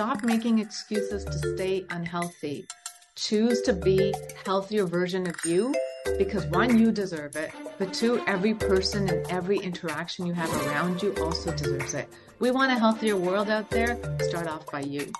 stop making excuses to stay unhealthy. Choose to be healthier version of you because one, you deserve it, but two, every person and every interaction you have around you also deserves it. We want a healthier world out there. Start off by you.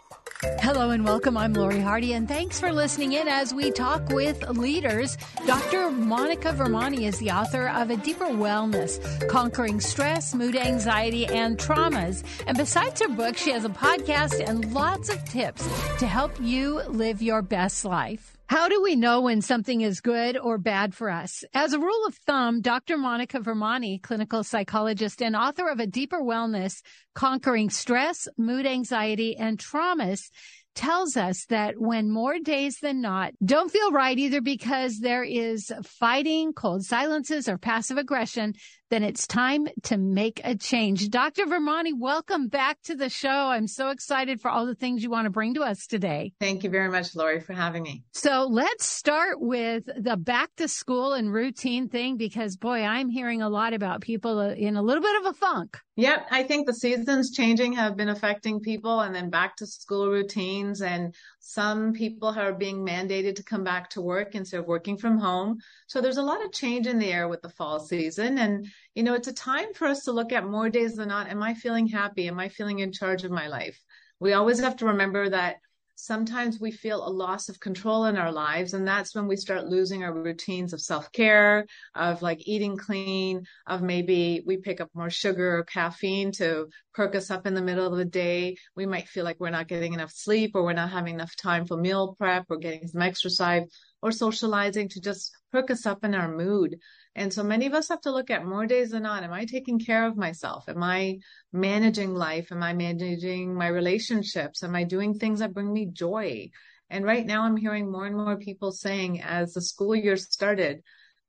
Hello and welcome. I'm Lori Hardy, and thanks for listening in as we talk with leaders. Dr. Monica Vermani is the author of A Deeper Wellness Conquering Stress, Mood, Anxiety, and Traumas. And besides her book, she has a podcast and lots of tips to help you live your best life. How do we know when something is good or bad for us? As a rule of thumb, Dr. Monica Vermani, clinical psychologist and author of A Deeper Wellness, Conquering Stress, Mood, Anxiety, and Traumas, tells us that when more days than not don't feel right, either because there is fighting, cold silences, or passive aggression, then it's time to make a change. Dr. Vermani, welcome back to the show. I'm so excited for all the things you want to bring to us today. Thank you very much, Lori, for having me. So let's start with the back to school and routine thing because boy, I'm hearing a lot about people in a little bit of a funk. Yep, I think the seasons changing have been affecting people and then back to school routines and some people are being mandated to come back to work instead of working from home. So there's a lot of change in the air with the fall season and you know, it's a time for us to look at more days than not. Am I feeling happy? Am I feeling in charge of my life? We always have to remember that sometimes we feel a loss of control in our lives. And that's when we start losing our routines of self care, of like eating clean, of maybe we pick up more sugar or caffeine to perk us up in the middle of the day. We might feel like we're not getting enough sleep or we're not having enough time for meal prep or getting some exercise or socializing to just perk us up in our mood. And so many of us have to look at more days than not. Am I taking care of myself? Am I managing life? Am I managing my relationships? Am I doing things that bring me joy? And right now I'm hearing more and more people saying as the school year started,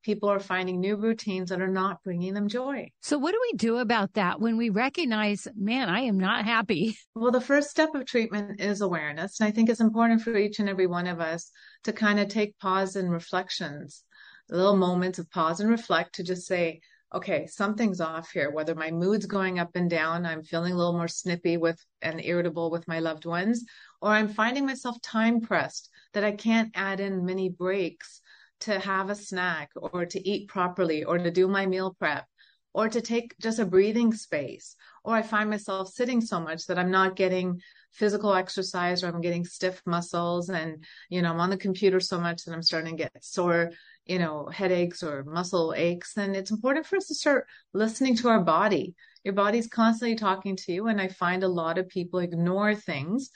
people are finding new routines that are not bringing them joy. So what do we do about that when we recognize, man, I am not happy? Well, the first step of treatment is awareness. And I think it's important for each and every one of us to kind of take pause and reflections little moments of pause and reflect to just say, okay, something's off here. Whether my mood's going up and down, I'm feeling a little more snippy with and irritable with my loved ones, or I'm finding myself time pressed that I can't add in many breaks to have a snack or to eat properly or to do my meal prep or to take just a breathing space. Or I find myself sitting so much that I'm not getting physical exercise or I'm getting stiff muscles and, you know, I'm on the computer so much that I'm starting to get sore you know, headaches or muscle aches, then it's important for us to start listening to our body. Your body's constantly talking to you. And I find a lot of people ignore things,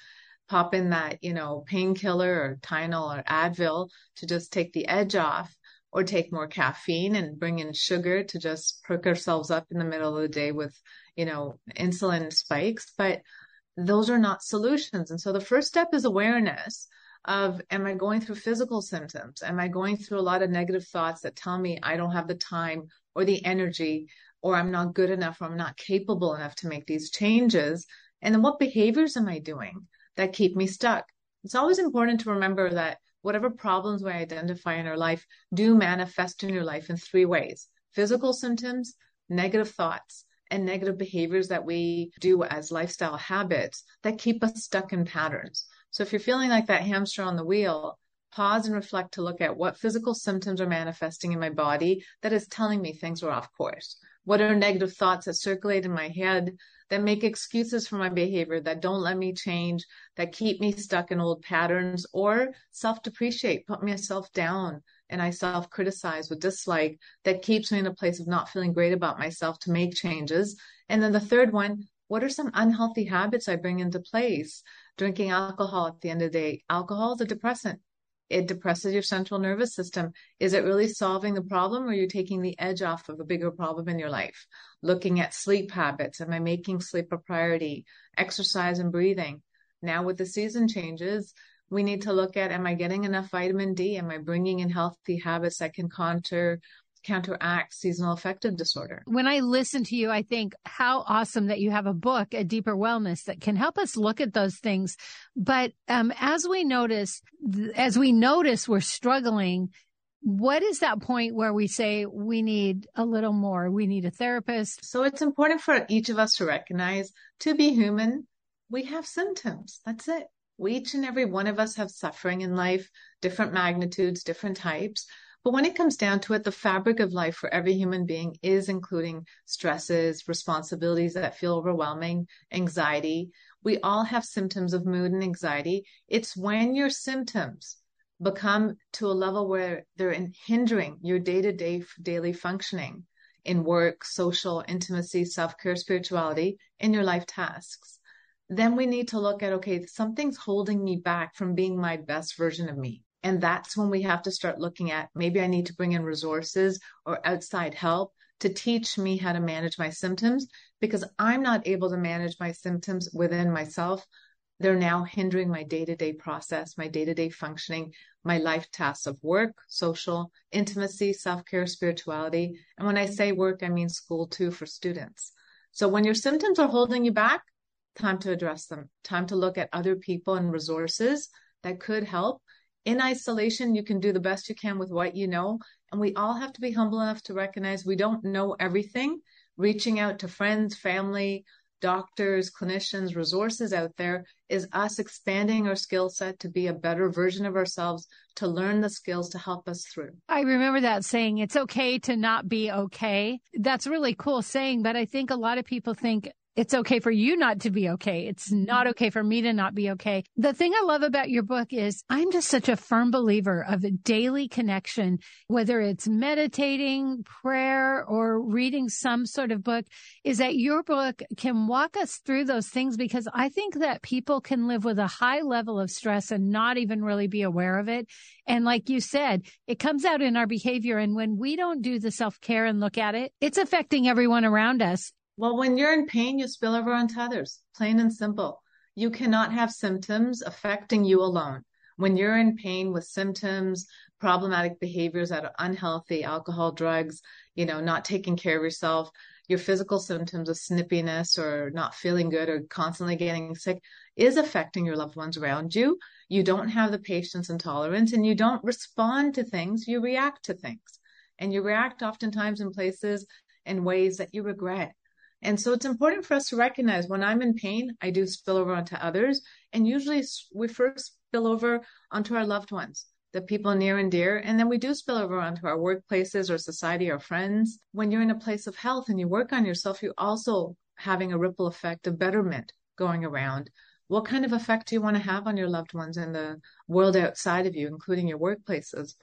pop in that, you know, painkiller or Tylenol or Advil to just take the edge off or take more caffeine and bring in sugar to just perk ourselves up in the middle of the day with, you know, insulin spikes. But those are not solutions. And so the first step is awareness of am I going through physical symptoms? Am I going through a lot of negative thoughts that tell me I don't have the time or the energy or I'm not good enough or I'm not capable enough to make these changes? And then what behaviors am I doing that keep me stuck? It's always important to remember that whatever problems we identify in our life do manifest in your life in three ways physical symptoms, negative thoughts, and negative behaviors that we do as lifestyle habits that keep us stuck in patterns. So if you're feeling like that hamster on the wheel, pause and reflect to look at what physical symptoms are manifesting in my body that is telling me things are off course. What are negative thoughts that circulate in my head that make excuses for my behavior, that don't let me change, that keep me stuck in old patterns or self depreciate, put myself down and I self criticize with dislike that keeps me in a place of not feeling great about myself to make changes. And then the third one, what are some unhealthy habits I bring into place drinking alcohol at the end of the day. Alcohol is a depressant. It depresses your central nervous system. Is it really solving the problem or are you taking the edge off of a bigger problem in your life? Looking at sleep habits. Am I making sleep a priority? Exercise and breathing. Now with the season changes, we need to look at, am I getting enough vitamin D? Am I bringing in healthy habits that can counter counteract seasonal affective disorder. When I listen to you, I think how awesome that you have a book, A Deeper Wellness, that can help us look at those things. But um, as we notice, as we notice we're struggling, what is that point where we say we need a little more? We need a therapist? So it's important for each of us to recognize to be human, we have symptoms. That's it. We, each and every one of us have suffering in life, different magnitudes, different types. But when it comes down to it, the fabric of life for every human being is including stresses, responsibilities that feel overwhelming, anxiety. We all have symptoms of mood and anxiety. It's when your symptoms become to a level where they're hindering your day to day daily functioning in work, social, intimacy, self care, spirituality, in your life tasks. Then we need to look at, okay, something's holding me back from being my best version of me. And that's when we have to start looking at maybe I need to bring in resources or outside help to teach me how to manage my symptoms because I'm not able to manage my symptoms within myself. They're now hindering my day to day process, my day to day functioning, my life tasks of work, social, intimacy, self care, spirituality. And when I say work, I mean school too for students. So when your symptoms are holding you back, time to address them, time to look at other people and resources that could help. In isolation, you can do the best you can with what you know. And we all have to be humble enough to recognize we don't know everything. Reaching out to friends, family, doctors, clinicians, resources out there is us expanding our skill set to be a better version of ourselves, to learn the skills to help us through. I remember that saying, it's okay to not be okay. That's really cool saying, but I think a lot of people think it's okay for you not to be okay. It's not okay for me to not be okay. The thing I love about your book is I'm just such a firm believer of a daily connection, whether it's meditating, prayer, or reading some sort of book, is that your book can walk us through those things because I think that people can live with a high level of stress and not even really be aware of it. And like you said, it comes out in our behavior. And when we don't do the self care and look at it, it's affecting everyone around us. Well, when you're in pain, you spill over onto others, plain and simple. You cannot have symptoms affecting you alone. When you're in pain with symptoms, problematic behaviors that are unhealthy, alcohol, drugs, you know, not taking care of yourself, your physical symptoms of snippiness or not feeling good or constantly getting sick is affecting your loved ones around you. You don't have the patience and tolerance and you don't respond to things, you react to things. And you react oftentimes in places and ways that you regret. And so it's important for us to recognize when I'm in pain, I do spill over onto others. And usually we first spill over onto our loved ones, the people near and dear. And then we do spill over onto our workplaces or society or friends. When you're in a place of health and you work on yourself, you're also having a ripple effect of betterment going around. What kind of effect do you want to have on your loved ones and the world outside of you, including your workplaces?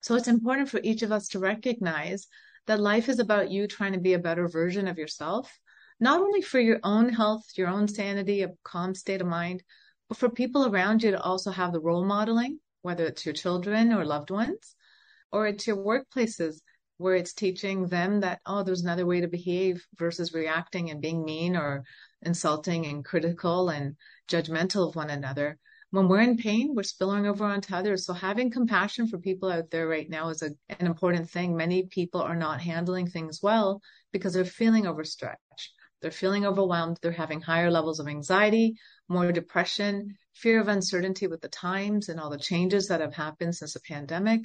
So it's important for each of us to recognize that life is about you trying to be a better version of yourself, not only for your own health, your own sanity, a calm state of mind, but for people around you to also have the role modeling, whether it's your children or loved ones, or it's your workplaces where it's teaching them that, oh, there's another way to behave versus reacting and being mean or insulting and critical and judgmental of one another when we're in pain, we're spilling over onto others. So having compassion for people out there right now is a, an important thing. Many people are not handling things well because they're feeling overstretched. They're feeling overwhelmed. They're having higher levels of anxiety, more depression, fear of uncertainty with the times and all the changes that have happened since the pandemic.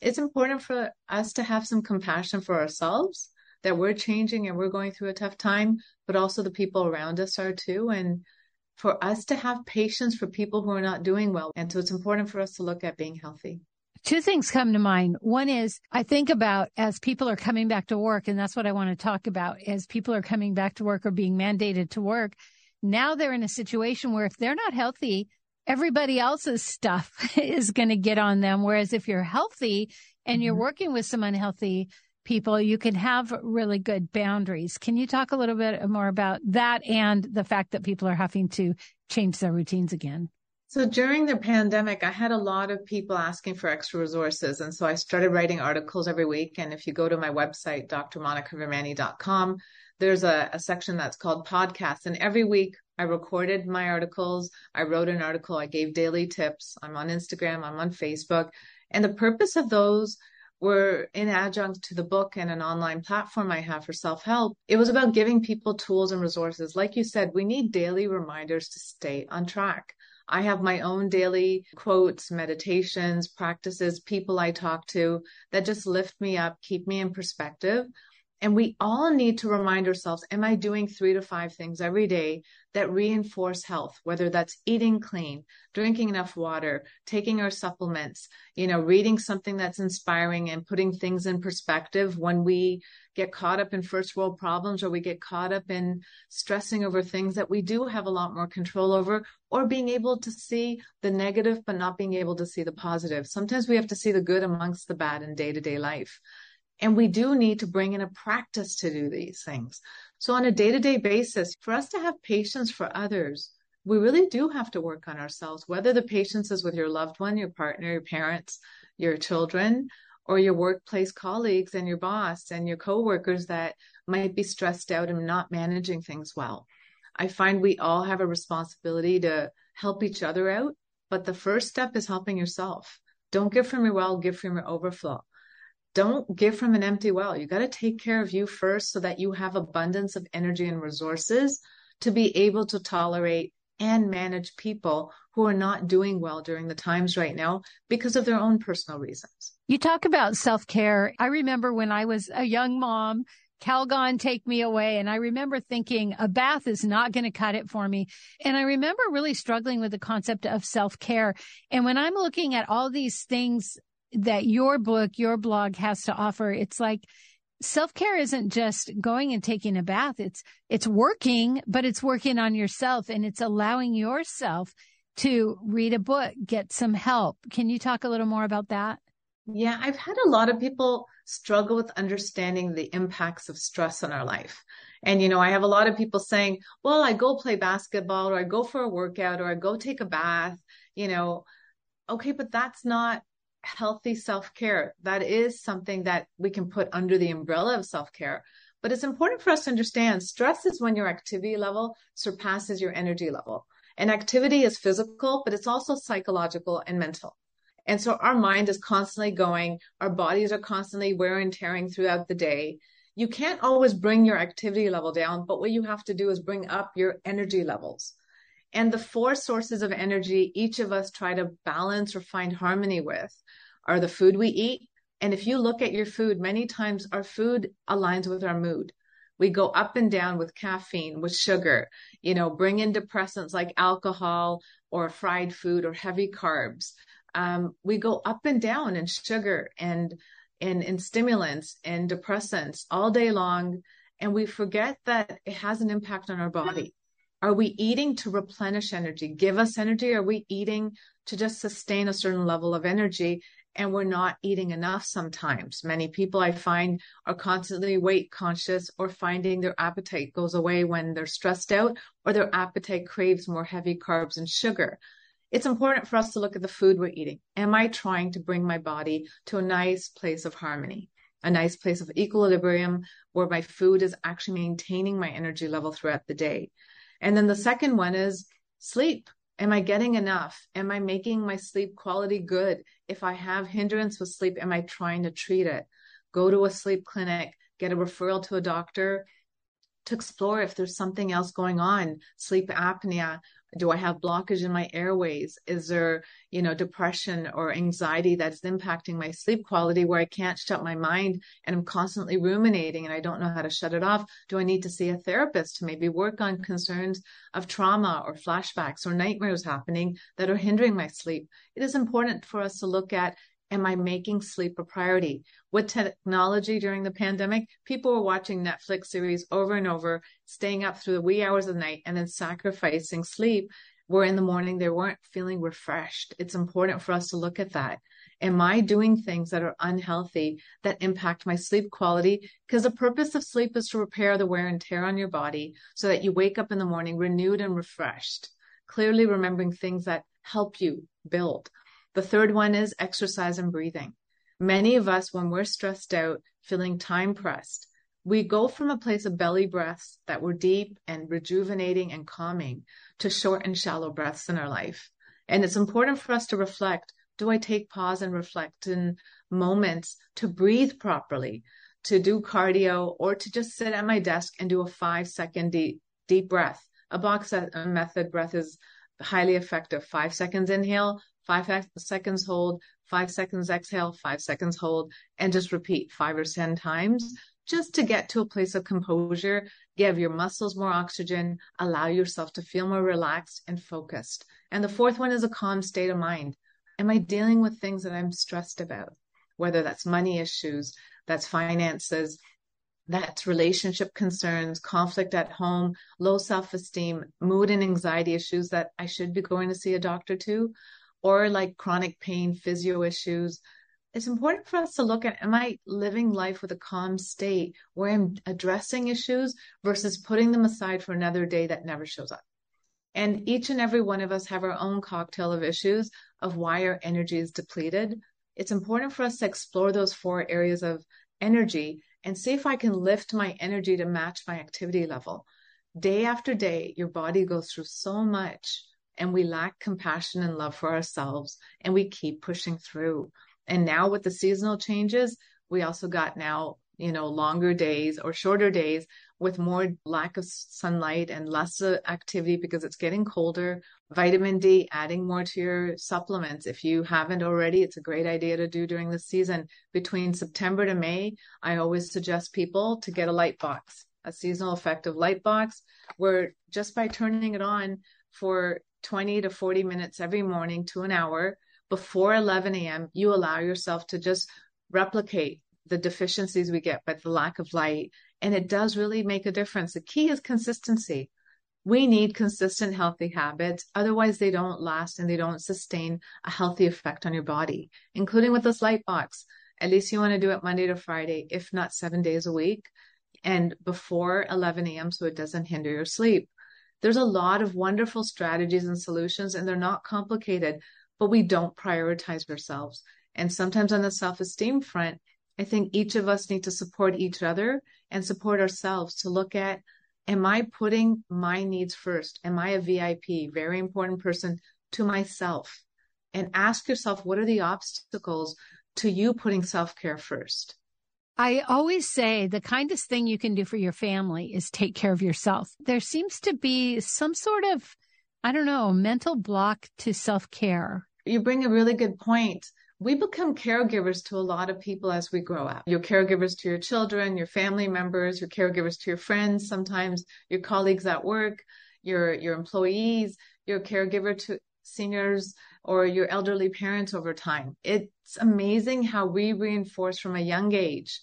It's important for us to have some compassion for ourselves that we're changing and we're going through a tough time, but also the people around us are too. And for us to have patience for people who are not doing well. And so it's important for us to look at being healthy. Two things come to mind. One is I think about as people are coming back to work, and that's what I want to talk about as people are coming back to work or being mandated to work. Now they're in a situation where if they're not healthy, everybody else's stuff is going to get on them. Whereas if you're healthy and you're mm-hmm. working with some unhealthy people, you can have really good boundaries. Can you talk a little bit more about that and the fact that people are having to change their routines again? So during the pandemic, I had a lot of people asking for extra resources. And so I started writing articles every week. And if you go to my website, drmonicavermani.com, there's a, a section that's called podcasts. And every week I recorded my articles. I wrote an article. I gave daily tips. I'm on Instagram. I'm on Facebook. And the purpose of those were in adjunct to the book and an online platform I have for self help. It was about giving people tools and resources. Like you said, we need daily reminders to stay on track. I have my own daily quotes, meditations, practices, people I talk to that just lift me up, keep me in perspective. And we all need to remind ourselves, am I doing three to five things every day that reinforce health, whether that's eating clean, drinking enough water, taking our supplements, you know, reading something that's inspiring and putting things in perspective when we get caught up in first world problems or we get caught up in stressing over things that we do have a lot more control over or being able to see the negative, but not being able to see the positive. Sometimes we have to see the good amongst the bad in day to day life. And we do need to bring in a practice to do these things. So on a day to day basis, for us to have patience for others, we really do have to work on ourselves, whether the patience is with your loved one, your partner, your parents, your children, or your workplace colleagues and your boss and your coworkers that might be stressed out and not managing things well. I find we all have a responsibility to help each other out, but the first step is helping yourself. Don't give from your well, give from your overflow don't give from an empty well. You got to take care of you first so that you have abundance of energy and resources to be able to tolerate and manage people who are not doing well during the times right now because of their own personal reasons. You talk about self care. I remember when I was a young mom, Calgon take me away. And I remember thinking a bath is not going to cut it for me. And I remember really struggling with the concept of self care. And when I'm looking at all these things that your book, your blog has to offer. It's like self care isn't just going and taking a bath. It's, it's working, but it's working on yourself and it's allowing yourself to read a book, get some help. Can you talk a little more about that? Yeah, I've had a lot of people struggle with understanding the impacts of stress on our life. And, you know, I have a lot of people saying, well, I go play basketball or I go for a workout or I go take a bath, you know, okay, but that's not healthy self care. That is something that we can put under the umbrella of self care. But it's important for us to understand stress is when your activity level surpasses your energy level. And activity is physical, but it's also psychological and mental. And so our mind is constantly going, our bodies are constantly wear and tearing throughout the day. You can't always bring your activity level down, but what you have to do is bring up your energy levels. And the four sources of energy each of us try to balance or find harmony with are the food we eat. And if you look at your food, many times our food aligns with our mood. We go up and down with caffeine, with sugar, you know, bring in depressants like alcohol or fried food or heavy carbs. Um, we go up and down in sugar and in, in stimulants and depressants all day long. And we forget that it has an impact on our body. Are we eating to replenish energy, give us energy? Are we eating to just sustain a certain level of energy? And we're not eating enough sometimes. Many people I find are constantly weight conscious or finding their appetite goes away when they're stressed out or their appetite craves more heavy carbs and sugar. It's important for us to look at the food we're eating. Am I trying to bring my body to a nice place of harmony? a nice place of equilibrium where my food is actually maintaining my energy level throughout the day. And then the second one is sleep. Am I getting enough? Am I making my sleep quality good? If I have hindrance with sleep, am I trying to treat it? Go to a sleep clinic, get a referral to a doctor to explore if there's something else going on, sleep apnea, do I have blockage in my airways? Is there, you know, depression or anxiety that's impacting my sleep quality where I can't shut my mind and I'm constantly ruminating and I don't know how to shut it off? Do I need to see a therapist to maybe work on concerns of trauma or flashbacks or nightmares happening that are hindering my sleep? It is important for us to look at am I making sleep a priority? With technology during the pandemic, people were watching Netflix series over and over, staying up through the wee hours of the night and then sacrificing sleep where in the morning they weren't feeling refreshed. It's important for us to look at that. Am I doing things that are unhealthy that impact my sleep quality? Because the purpose of sleep is to repair the wear and tear on your body so that you wake up in the morning renewed and refreshed, clearly remembering things that help you build. The third one is exercise and breathing. Many of us, when we're stressed out, feeling time pressed, we go from a place of belly breaths that were deep and rejuvenating and calming to short and shallow breaths in our life. And it's important for us to reflect. Do I take pause and reflect in moments to breathe properly, to do cardio, or to just sit at my desk and do a five second deep, deep breath? A box method breath is highly effective. Five seconds inhale, five seconds hold, five seconds exhale, five seconds hold, and just repeat five or 10 times just to get to a place of composure, give your muscles more oxygen, allow yourself to feel more relaxed and focused. And the fourth one is a calm state of mind. Am I dealing with things that I'm stressed about? Whether that's money issues, that's finances, that's relationship concerns, conflict at home, low self esteem, mood and anxiety issues that I should be going to see a doctor to, or like chronic pain, physio issues. It's important for us to look at am I living life with a calm state where I'm addressing issues versus putting them aside for another day that never shows up? And each and every one of us have our own cocktail of issues of why our energy is depleted. It's important for us to explore those four areas of energy and see if I can lift my energy to match my activity level. Day after day, your body goes through so much and we lack compassion and love for ourselves and we keep pushing through. And now with the seasonal changes, we also got now, you know, longer days or shorter days with more lack of sunlight and less activity because it's getting colder. Vitamin D, adding more to your supplements. If you haven't already, it's a great idea to do during the season. Between September to May, I always suggest people to get a light box, a seasonal effective light box, where just by turning it on for 20 to 40 minutes every morning to an hour before 11 a.m., you allow yourself to just replicate the deficiencies we get by the lack of light and it does really make a difference. The key is consistency. We need consistent, healthy habits. Otherwise, they don't last and they don't sustain a healthy effect on your body, including with this light box. At least you want to do it Monday to Friday, if not seven days a week, and before 11 a.m. so it doesn't hinder your sleep. There's a lot of wonderful strategies and solutions, and they're not complicated, but we don't prioritize ourselves. And sometimes on the self esteem front, I think each of us need to support each other and support ourselves to look at am I putting my needs first? Am I a VIP, very important person to myself? And ask yourself, what are the obstacles to you putting self care first? I always say the kindest thing you can do for your family is take care of yourself. There seems to be some sort of, I don't know, mental block to self care. You bring a really good point we become caregivers to a lot of people as we grow up. You're caregivers to your children, your family members, you're caregivers to your friends, sometimes your colleagues at work, your your employees, you're a caregiver to seniors or your elderly parents over time. It's amazing how we reinforce from a young age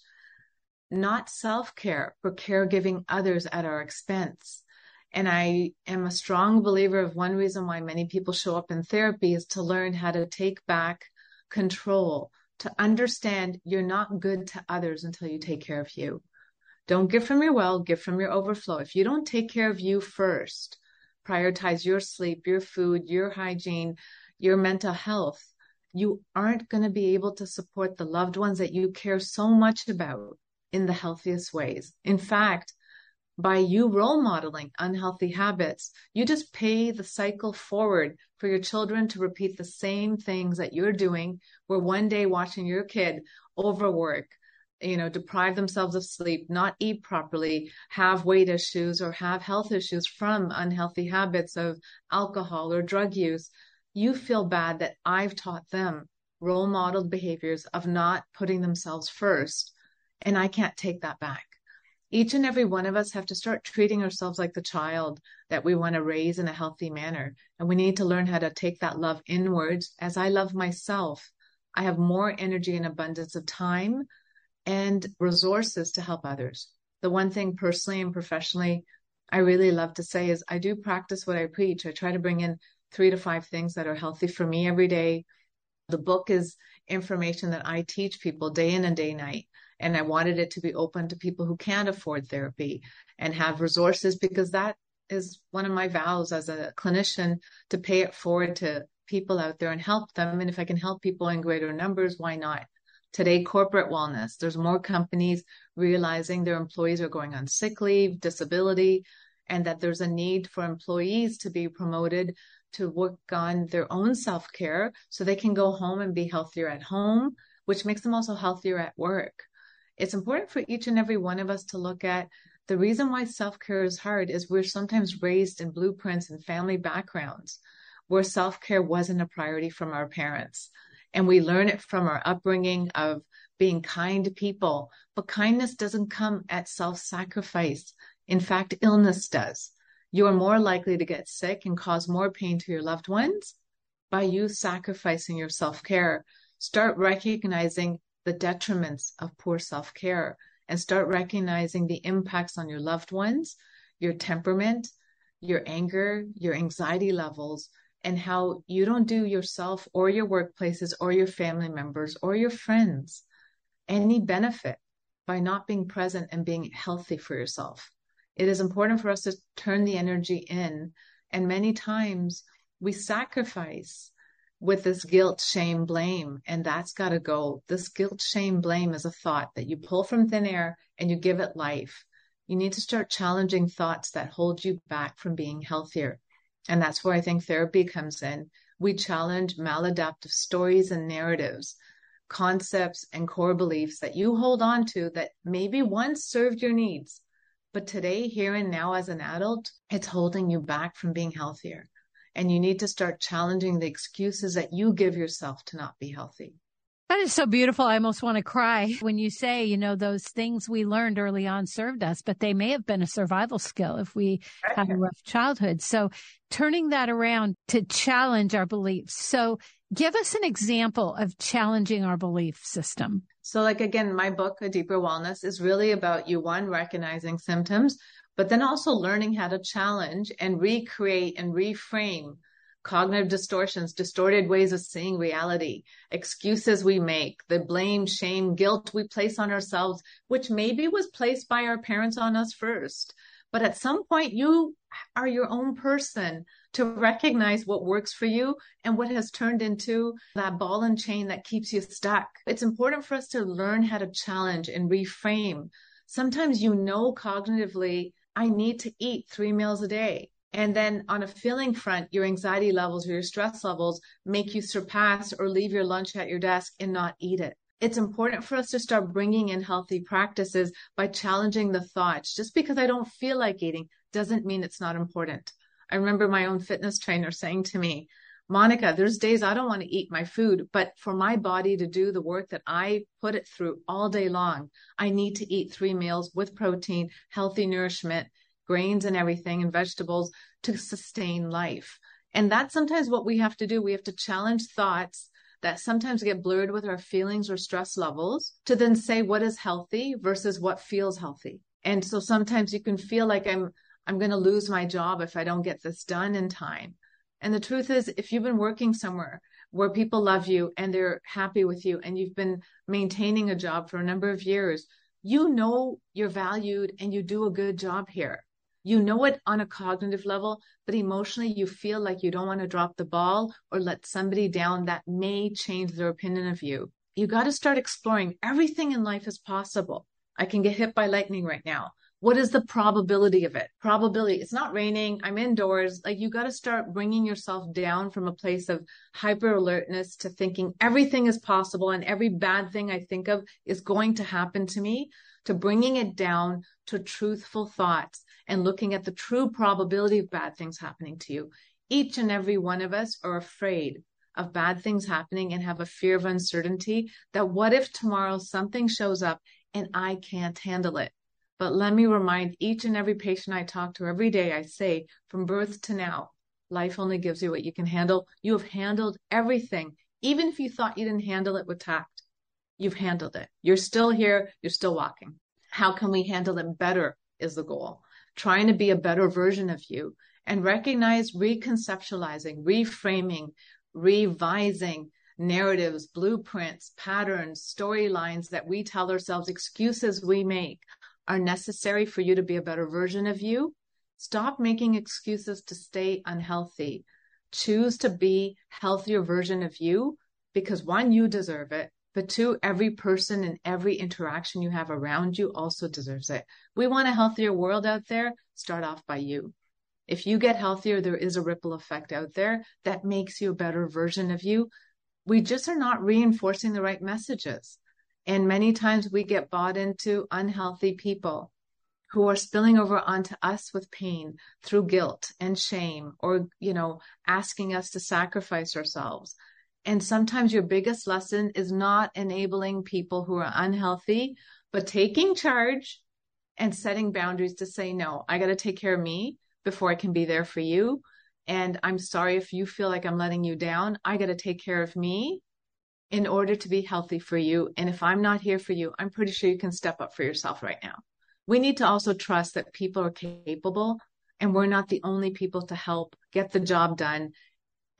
not self-care, but caregiving others at our expense. And I am a strong believer of one reason why many people show up in therapy is to learn how to take back control, to understand you're not good to others until you take care of you. Don't give from your well, give from your overflow. If you don't take care of you first, prioritize your sleep, your food, your hygiene, your mental health, you aren't going to be able to support the loved ones that you care so much about in the healthiest ways. In fact, by you role modeling unhealthy habits, you just pay the cycle forward for your children to repeat the same things that you're doing. Where one day watching your kid overwork, you know, deprive themselves of sleep, not eat properly, have weight issues or have health issues from unhealthy habits of alcohol or drug use, you feel bad that I've taught them role modeled behaviors of not putting themselves first. And I can't take that back each and every one of us have to start treating ourselves like the child that we want to raise in a healthy manner. And we need to learn how to take that love inwards. As I love myself, I have more energy and abundance of time and resources to help others. The one thing personally and professionally I really love to say is I do practice what I preach. I try to bring in three to five things that are healthy for me every day. The book is information that I teach people day in and day night and I wanted it to be open to people who can't afford therapy and have resources because that is one of my vows as a clinician to pay it forward to people out there and help them. And if I can help people in greater numbers, why not? Today, corporate wellness, there's more companies realizing their employees are going on sick leave, disability, and that there's a need for employees to be promoted to work on their own self care so they can go home and be healthier at home, which makes them also healthier at work it's important for each and every one of us to look at the reason why self care is hard is we're sometimes raised in blueprints and family backgrounds where self care wasn't a priority from our parents. And we learn it from our upbringing of being kind to people. But kindness doesn't come at self sacrifice. In fact, illness does. You are more likely to get sick and cause more pain to your loved ones by you sacrificing your self care. Start recognizing the detriments of poor self care and start recognizing the impacts on your loved ones, your temperament, your anger, your anxiety levels, and how you don't do yourself or your workplaces or your family members or your friends any benefit by not being present and being healthy for yourself. It is important for us to turn the energy in. And many times we sacrifice with this guilt, shame, blame, and that's got to go. This guilt, shame, blame is a thought that you pull from thin air and you give it life. You need to start challenging thoughts that hold you back from being healthier. And that's where I think therapy comes in. We challenge maladaptive stories and narratives, concepts and core beliefs that you hold on to that maybe once served your needs, but today, here and now as an adult, it's holding you back from being healthier. And you need to start challenging the excuses that you give yourself to not be healthy. That is so beautiful. I almost want to cry when you say, you know, those things we learned early on served us, but they may have been a survival skill if we had a rough childhood. So turning that around to challenge our beliefs. So give us an example of challenging our belief system. So like again, my book, A Deeper Wellness is really about you, one, recognizing symptoms, but then also learning how to challenge and recreate and reframe cognitive distortions, distorted ways of seeing reality, excuses we make, the blame, shame, guilt we place on ourselves, which maybe was placed by our parents on us first. But at some point, you are your own person to recognize what works for you and what has turned into that ball and chain that keeps you stuck. It's important for us to learn how to challenge and reframe. Sometimes you know cognitively, I need to eat three meals a day. And then on a feeling front, your anxiety levels or your stress levels make you surpass or leave your lunch at your desk and not eat it. It's important for us to start bringing in healthy practices by challenging the thoughts. Just because I don't feel like eating doesn't mean it's not important. I remember my own fitness trainer saying to me, Monica, there's days I don't want to eat my food, but for my body to do the work that I put it through all day long, I need to eat three meals with protein, healthy nourishment, grains and everything and vegetables to sustain life. And that's sometimes what we have to do. We have to challenge thoughts that sometimes get blurred with our feelings or stress levels to then say what is healthy versus what feels healthy. And so sometimes you can feel like I'm, I'm going to lose my job if I don't get this done in time. And the truth is, if you've been working somewhere where people love you and they're happy with you and you've been maintaining a job for a number of years, you know you're valued and you do a good job here you know it on a cognitive level, but emotionally you feel like you don't want to drop the ball or let somebody down that may change their opinion of you. You got to start exploring everything in life is possible. I can get hit by lightning right now. What is the probability of it? Probability. It's not raining. I'm indoors. Like you got to start bringing yourself down from a place of hyper alertness to thinking everything is possible and every bad thing I think of is going to happen to me to bringing it down to truthful thoughts and looking at the true probability of bad things happening to you. Each and every one of us are afraid of bad things happening and have a fear of uncertainty that what if tomorrow something shows up and I can't handle it? But let me remind each and every patient I talk to every day, I say from birth to now, life only gives you what you can handle. You have handled everything, even if you thought you didn't handle it with tact you've handled it. You're still here, you're still walking. How can we handle it better is the goal. Trying to be a better version of you and recognize reconceptualizing, reframing, revising narratives, blueprints, patterns, storylines that we tell ourselves, excuses we make are necessary for you to be a better version of you. Stop making excuses to stay unhealthy. Choose to be healthier version of you because one, you deserve it. But two, every person and every interaction you have around you also deserves it. We want a healthier world out there. Start off by you. If you get healthier, there is a ripple effect out there that makes you a better version of you. We just are not reinforcing the right messages. And many times we get bought into unhealthy people who are spilling over onto us with pain through guilt and shame or, you know, asking us to sacrifice ourselves And sometimes your biggest lesson is not enabling people who are unhealthy, but taking charge and setting boundaries to say, no, I got to take care of me before I can be there for you. And I'm sorry if you feel like I'm letting you down. I got to take care of me in order to be healthy for you. And if I'm not here for you, I'm pretty sure you can step up for yourself right now. We need to also trust that people are capable and we're not the only people to help get the job done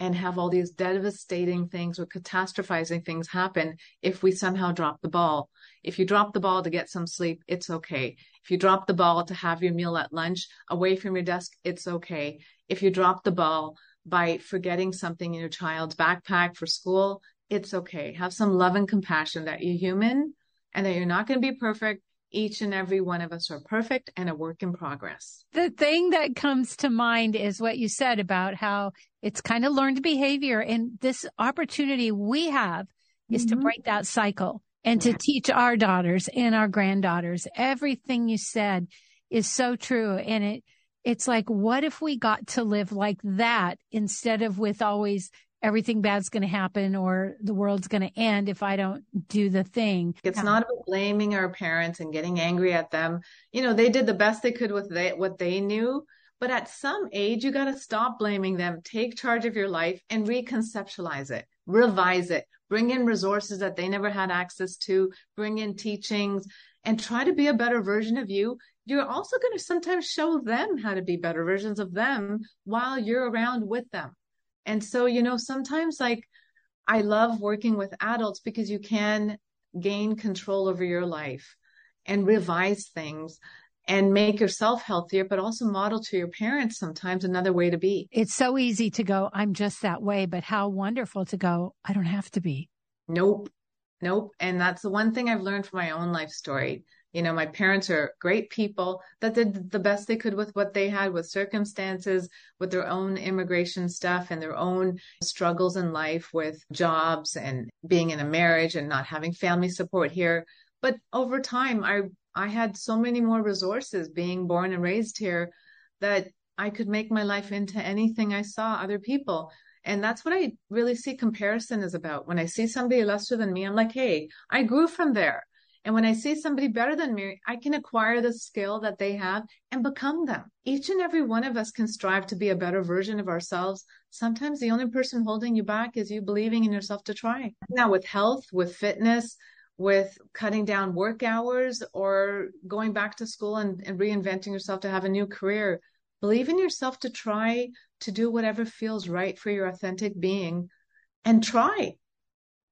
and have all these devastating things or catastrophizing things happen if we somehow drop the ball. If you drop the ball to get some sleep, it's okay. If you drop the ball to have your meal at lunch away from your desk, it's okay. If you drop the ball by forgetting something in your child's backpack for school, it's okay. Have some love and compassion that you're human and that you're not going to be perfect each and every one of us are perfect and a work in progress. The thing that comes to mind is what you said about how it's kind of learned behavior. And this opportunity we have is mm-hmm. to break that cycle and to teach our daughters and our granddaughters. Everything you said is so true. And it, it's like, what if we got to live like that instead of with always everything bad's going to happen or the world's going to end if I don't do the thing. It's yeah. not about blaming our parents and getting angry at them. You know, they did the best they could with they, what they knew. But at some age, you got to stop blaming them, take charge of your life and reconceptualize it, revise it, bring in resources that they never had access to, bring in teachings and try to be a better version of you. You're also going to sometimes show them how to be better versions of them while you're around with them and so, you know, sometimes like I love working with adults because you can gain control over your life and revise things and make yourself healthier, but also model to your parents sometimes another way to be. It's so easy to go, I'm just that way, but how wonderful to go, I don't have to be. Nope. Nope. And that's the one thing I've learned from my own life story. You know, my parents are great people that did the best they could with what they had, with circumstances, with their own immigration stuff and their own struggles in life with jobs and being in a marriage and not having family support here. But over time, I, I had so many more resources being born and raised here that I could make my life into anything I saw other people. And that's what I really see comparison is about. When I see somebody lesser than me, I'm like, hey, I grew from there. And when I see somebody better than me, I can acquire the skill that they have and become them. Each and every one of us can strive to be a better version of ourselves. Sometimes the only person holding you back is you believing in yourself to try. Now, with health, with fitness, with cutting down work hours or going back to school and, and reinventing yourself to have a new career, believe in yourself to try to do whatever feels right for your authentic being and try.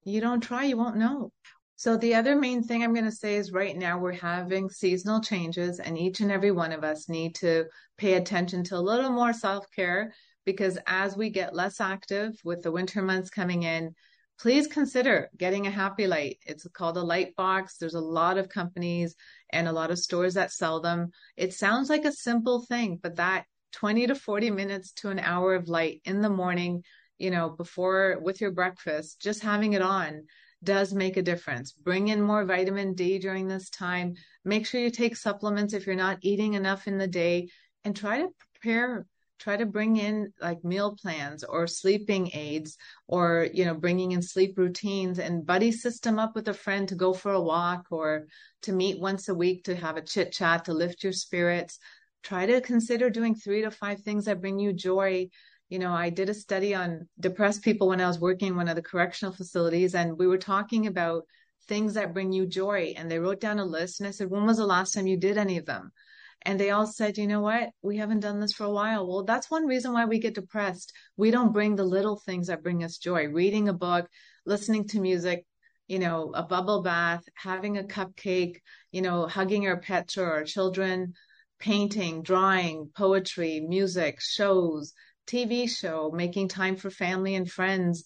You don't try, you won't know. So the other main thing I'm going to say is right now we're having seasonal changes and each and every one of us need to pay attention to a little more self-care because as we get less active with the winter months coming in, please consider getting a happy light. It's called a light box. There's a lot of companies and a lot of stores that sell them. It sounds like a simple thing, but that 20 to 40 minutes to an hour of light in the morning, you know, before with your breakfast, just having it on does make a difference. Bring in more vitamin D during this time. Make sure you take supplements if you're not eating enough in the day and try to prepare try to bring in like meal plans or sleeping aids or you know bringing in sleep routines and buddy system up with a friend to go for a walk or to meet once a week to have a chit chat to lift your spirits try to consider doing 3 to 5 things that bring you joy you know, I did a study on depressed people when I was working in one of the correctional facilities, and we were talking about things that bring you joy. And they wrote down a list, and I said, When was the last time you did any of them? And they all said, You know what? We haven't done this for a while. Well, that's one reason why we get depressed. We don't bring the little things that bring us joy reading a book, listening to music, you know, a bubble bath, having a cupcake, you know, hugging our pets or our children, painting, drawing, poetry, music, shows TV show, making time for family and friends.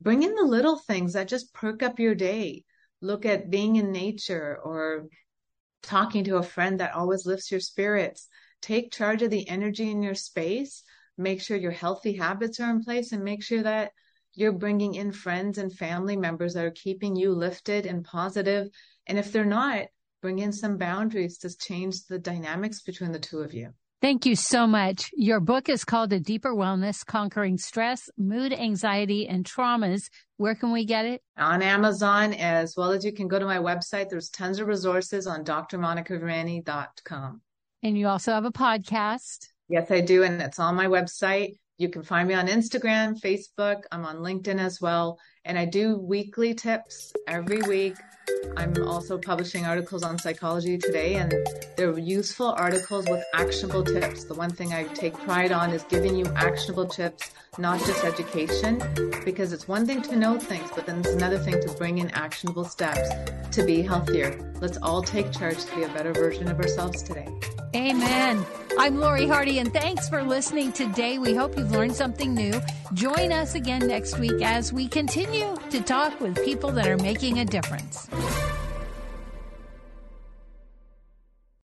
Bring in the little things that just perk up your day. Look at being in nature or talking to a friend that always lifts your spirits. Take charge of the energy in your space. Make sure your healthy habits are in place and make sure that you're bringing in friends and family members that are keeping you lifted and positive. And if they're not, bring in some boundaries to change the dynamics between the two of you. Thank you so much. Your book is called A Deeper Wellness Conquering Stress, Mood, Anxiety, and Traumas. Where can we get it? On Amazon, as well as you can go to my website. There's tons of resources on drmonicavermani.com. And you also have a podcast. Yes, I do. And it's on my website. You can find me on Instagram, Facebook. I'm on LinkedIn as well. And I do weekly tips every week. I'm also publishing articles on psychology today, and they're useful articles with actionable tips. The one thing I take pride on is giving you actionable tips, not just education, because it's one thing to know things, but then it's another thing to bring in actionable steps to be healthier. Let's all take charge to be a better version of ourselves today. Amen. I'm Lori Hardy, and thanks for listening today. We hope you've learned something new. Join us again next week as we continue to talk with people that are making a difference.